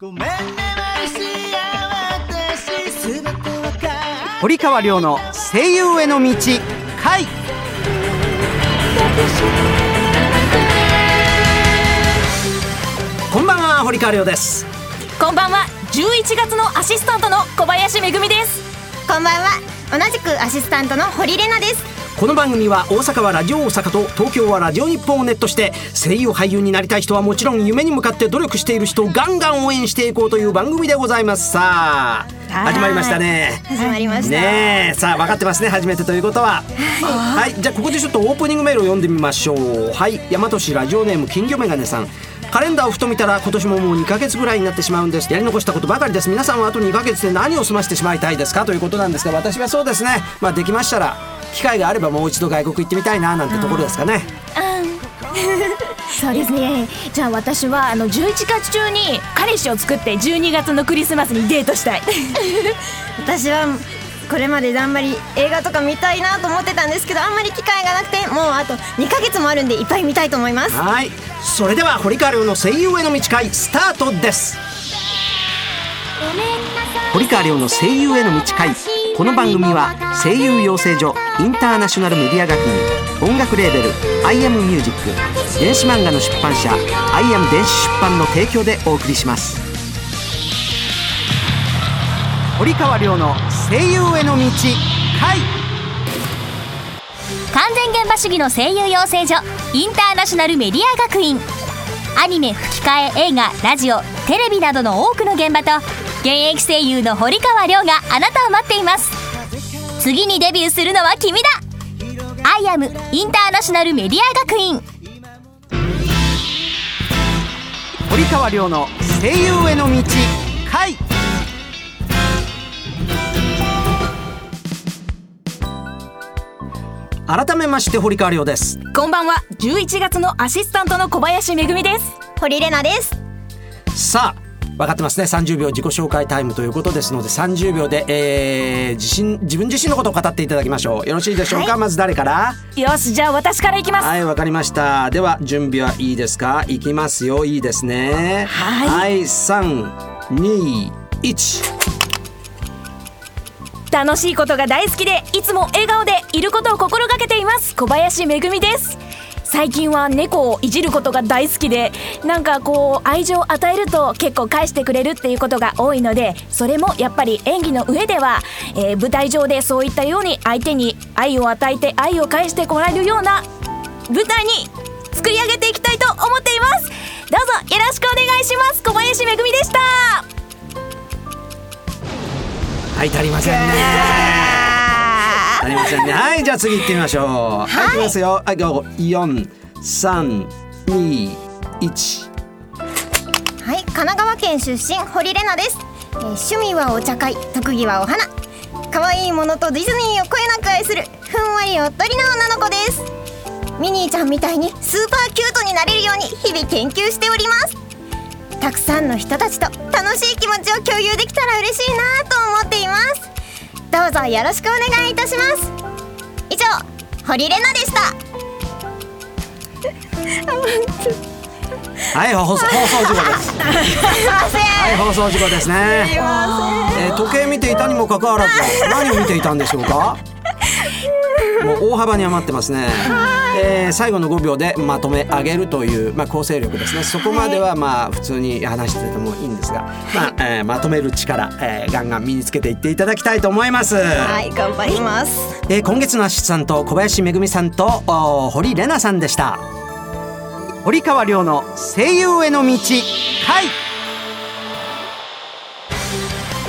ごめんねマルシア私すべてわかる。堀川亮の声優への道回。こんばんは堀川亮です。こんばんは11月のアシスタントの小林めぐみです。こんばんは同じくアシスタントの堀玲奈ですこの番組は大阪はラジオ大阪と東京はラジオ日本をネットして声優俳優になりたい人はもちろん夢に向かって努力している人をガンガン応援していこうという番組でございます。さあ始まりましたね。始まりました、ねえさあ分かってますね初めてということは。はい、じゃあここでちょっとオープニングメールを読んでみましょう。はい大和市ラジオネーム金魚メガネさん。カレンダーをふと見たら今年ももう2ヶ月ぐらいになってしまうんです。やり残したことばかりです。皆さんはあと2ヶ月で何を済ませてしまいたいですか？ということなんですが私はそうですね。まあできましたら機会があればもう一度外国行ってみたいななんてところですかね。そうですね。じゃあ私はあの11月中に彼氏を作って12月のクリスマスにデートしたい。私はこれまであんまり映画とか見たいなと思ってたんですけどあんまり機会がなくてもうあと2ヶ月もあるんでいっぱい見たいと思います。はい。それでは堀川亮の声優への道会スタートです。堀川亮の声優への道会。この番組は声優養成所インターナショナルメディア学院音楽レーベル「IAMMUSIC」電子漫画の出版社「IAM 電子出版」の提供でお送りします。堀川亮の声優への道会完全現場主義の声優養成所インターナショナルメディア学院。アニメ吹き替え映画ラジオテレビなどの多くの現場と現役声優の堀川亮があなたを待っています。次にデビューするのは君だ。アイアムインターナショナルメディア学院。堀川亮の声優への道会改めまして堀川亮です。こんばんは。11月のアシスタントの小林めぐみです。堀玲奈です。さあ分かってますね。30秒自己紹介タイムということですので30秒で、えー、自身自分自身のことを語っていただきましょう。よろしいでしょうか、まず誰から？よしじゃあ私からいきます。はいわかりました。では準備はいいですか？いきますよ。いいですね。はい。はい321楽しいことが大好きでいつも笑顔でいることを心がけています。小林めぐみです最近は猫をいじることが大好きでなんかこう愛情を与えると結構返してくれるっていうことが多いのでそれもやっぱり演技の上では、えー舞台上でそういったように相手に愛を与えて愛を返してもらえるような舞台に作り上げていきたいと思っています。どうぞよろしくお願いします。小林めぐみでした。はい足りませんね。足りませんね。はいじゃあ次行ってみましょう。はい、いきますよ。はい4 3 2 1はい神奈川県出身堀玲奈です、えー趣味はお茶会特技はお花。可愛いものとディズニーをこよなく愛するふんわりおっとりな女の子です。ミニーちゃんみたいにスーパーキュートになれるように日々研究しております。たくさんの人たちと楽しい気持ちを共有できたら嬉しいなと思っていますどうぞよろしくお願いいたします。以上堀玲奈でした。はい放送 放送事故です。すいません。はい放送事故ですね。すえー時計見ていたにもかかわらず何を見ていたんでしょうか？もう大幅に余ってますね、えー最後の5秒でまとめ上げるという、まあ、構成力ですね。そこまではまあ普通に話しててもいいんですが、まあえーまとめる力、えーガンガン身につけていっていただきたいと思います、はい頑張ります。えー今月のアシスタント小林めぐみさんと堀玲奈さんでした。堀川亮の声優への道回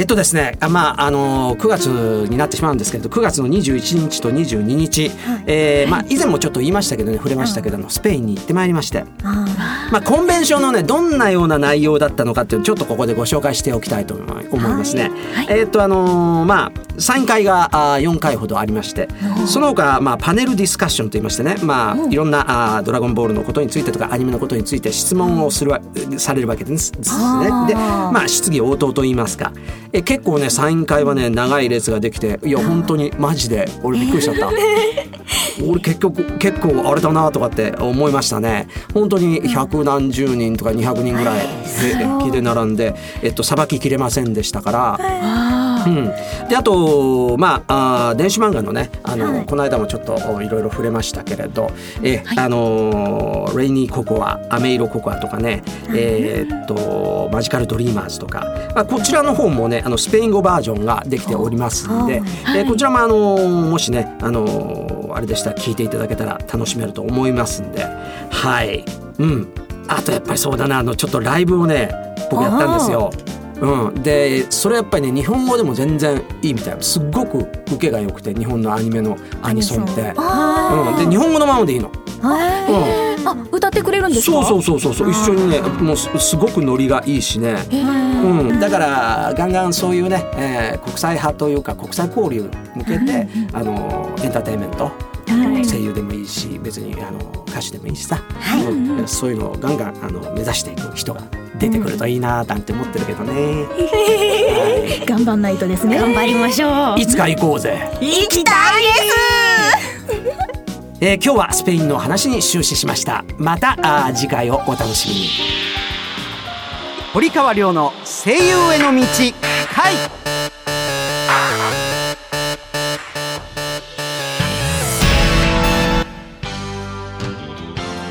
えっとですね、あまああの9月になってしまうんですけれど、9月の21日と22日、えーまあ以前もちょっと言いましたけどね、触れましたけど、あのスペインに行ってまいりまして、まあコンベンションのねどんなような内容だったのかっていうのをちょっとここでご紹介しておきたいと思いますね。えっとあのーまあサイン会があ4回ほどありまして、その他まあパネルディスカッションと言いましてね、まあいろんなあードラゴンボールのことについてとかアニメのことについて質問をするわされるわけです。ね。で、まあ質疑応答と言いますか、え結構ねサイン会はね長い列ができて、いや本当にマジで俺びっくりしちゃった。俺結局結構あれだなとかって思いましたね。本当に百何十人とか200人ぐらいで並んでえっとさばききれませんでしたから、うん、であとまああー電子漫画のねあの、この間もちょっとおいろいろ触れましたけれどえ、あのーレイニーココアアメイロココアとかね、えーっとマジカルドリーマーズとか、まあ、こちらの方もねあのスペイン語バージョンができておりますんで、えこちらもあのーもしねあのーあれでしたら聞いていただけたら楽しめると思いますんではい。うん。あとやっぱりそうだなあのちょっとライブをね僕やったんですよ。うん、でそれやっぱりね日本語でも全然いいみたいすっごく受けが良くて日本のアニメのアニソンって、うん、で日本語のままでいいの。うん。あ歌ってくれるんですか？そうそうそうそうそう。一緒にねもうすすごくノリがいいしね、うん、だからガンガンそういうね、えー国際派というか国際交流向けて、あのエンターテインメント、声優でもいいし別にあの歌手でもいいしさ、うん。そういうのをガンガンあの目指していく人が出てくるといいななんて思ってるけどね、頑張んないとですね。頑張りましょう。いつか行こうぜ、行きたいです。えー今日はスペインの話に終始しました。またあー次回をお楽しみに。堀川亮の声優への道回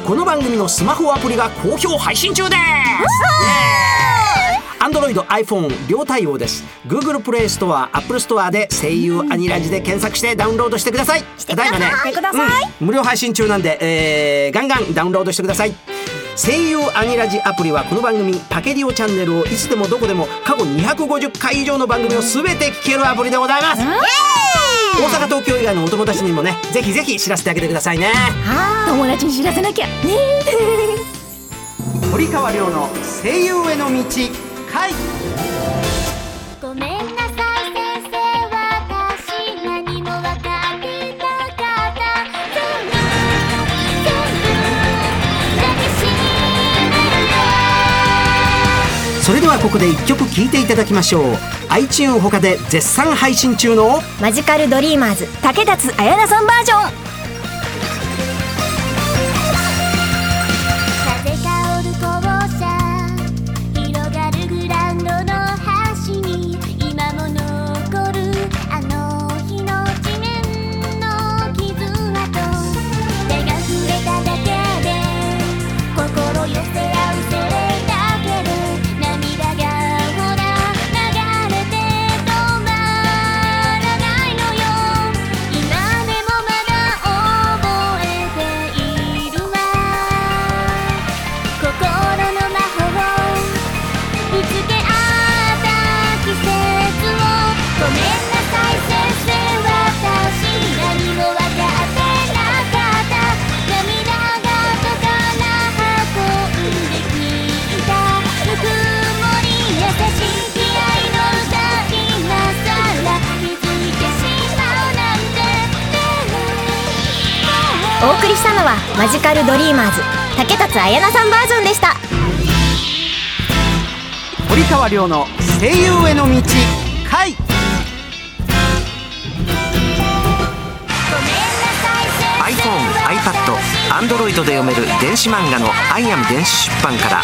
この番組のスマホアプリが好評配信中ですアンドロイド、iPhone 両対応です。Google プレイストア、Apple ストアで声優アニラジで検索してダウンロードしてください。ただいまね、くださいうん無料配信中なんで、えーガンガンダウンロードしてください。声優アニラジアプリはこの番組パケリオチャンネルをいつでもどこでも過去250回以上の番組をすべて聞けるアプリでございます。大阪東京以外のお友達にもねぜひぜひ知らせてあげてくださいね。友達に知らせなきゃ。ね堀川亮の声優への道回。ごめんなさいはここで一曲聴いていただきましょう。iTune 他で絶賛配信中のマジカルドリーマーズ竹立彩菜さんバージョン。お送りしたのはマジカルドリーマーズ竹達彩奈さんバージョンでした。堀川亮の声優への道回。iPhone、iPad、Android で読める電子漫画の「アイアム電子出版」から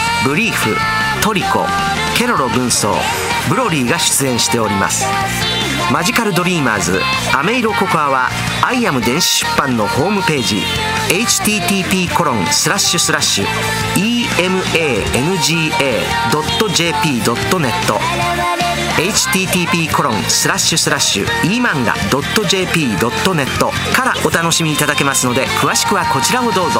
ブリーフトリコケロロ軍曹ブロリーが出演しております。マジカルドリーマーズアメイロココアはアイアム電子出版のホームページ http コロンスラッシュスラッシュ emanga.jp.net http コロンスラッシュスラッシュ emanga.jp.net からお楽しみいただけますので詳しくはこちらをどうぞ。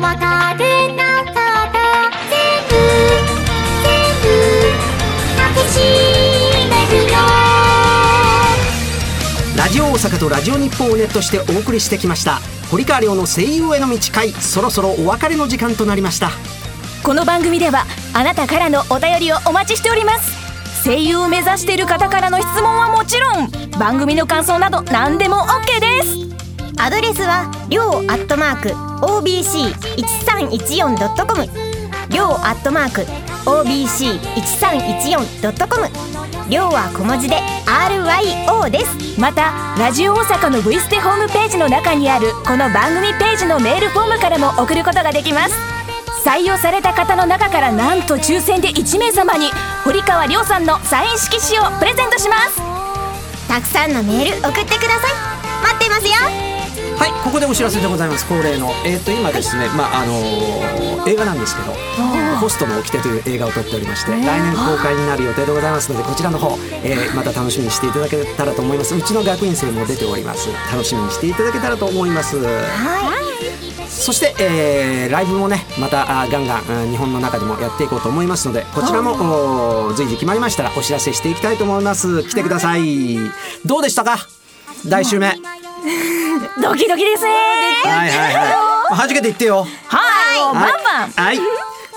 何もわからなかった全部全部隠しめるよラジオ大阪とラジオ日本をネットしてお送りしてきました。堀川亮の声優への道会。そろそろお別れの時間となりました。この番組ではあなたからのお便りをお待ちしております。声優を目指している方からの質問はもちろん番組の感想など何でも OK です。アドレスはりょうアットマーク OBC1314.com りょうアットマーク OBC1314.com りょうは小文字で RYO です。またラジオ大阪の V ステホームページの中にあるこの番組ページのメールフォームからも送ることができます。採用された方の中からなんと抽選で1名様に堀川亮さんのサイン色紙をプレゼントします。たくさんのメール送ってください。待ってますよ。はいここでお知らせでございます。恒例のえっ、と今ですね、まああのー映画なんですけど「ホストの掟」という映画を撮っておりまして来年公開になる予定でございますのでこちらの方、えーまた楽しみにしていただけたらと思います。うちの学院生も出ております。楽しみにしていただけたらと思います。そして、えーライブもねまたあーガンガンうん日本の中でもやっていこうと思いますのでこちらも随時決まりましたらお知らせしていきたいと思います。来てください。どうでしたか？大週目 ドキドキですね。はいはいはい。はじけて言ってよ。はい。バンバン。はい。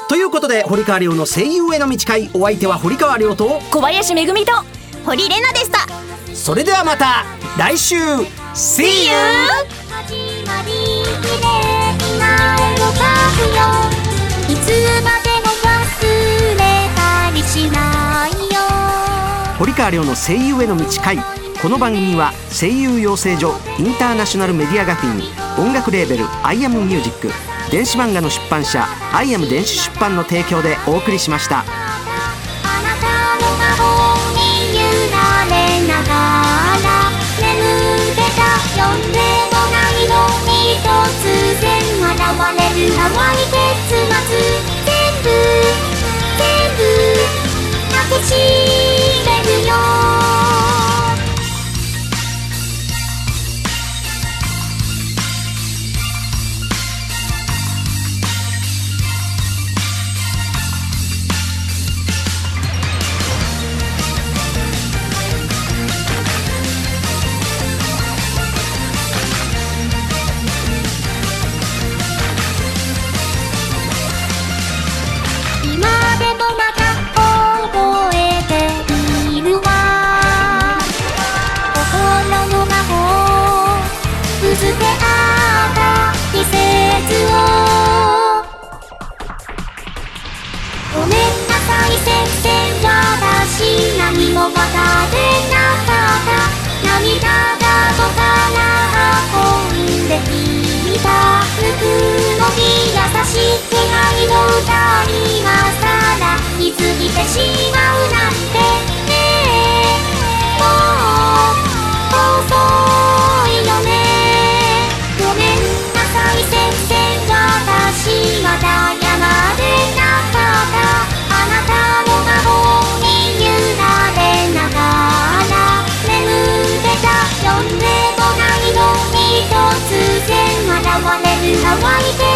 ということで堀川亮の声優への道会。お相手は堀川亮と小林めぐみと堀玲奈でした。それではまた来週。See you! 堀川亮の声優への道会この番組は声優養成所インターナショナルメディア学院音楽レーベル「アイアムミュージック電子漫画の出版社「アイアム電子出版」の提供でお送りしました。何もわからなかった。涙がとから運んできた。ぬくもり優しい気配の歌にはさらについてしま乾いて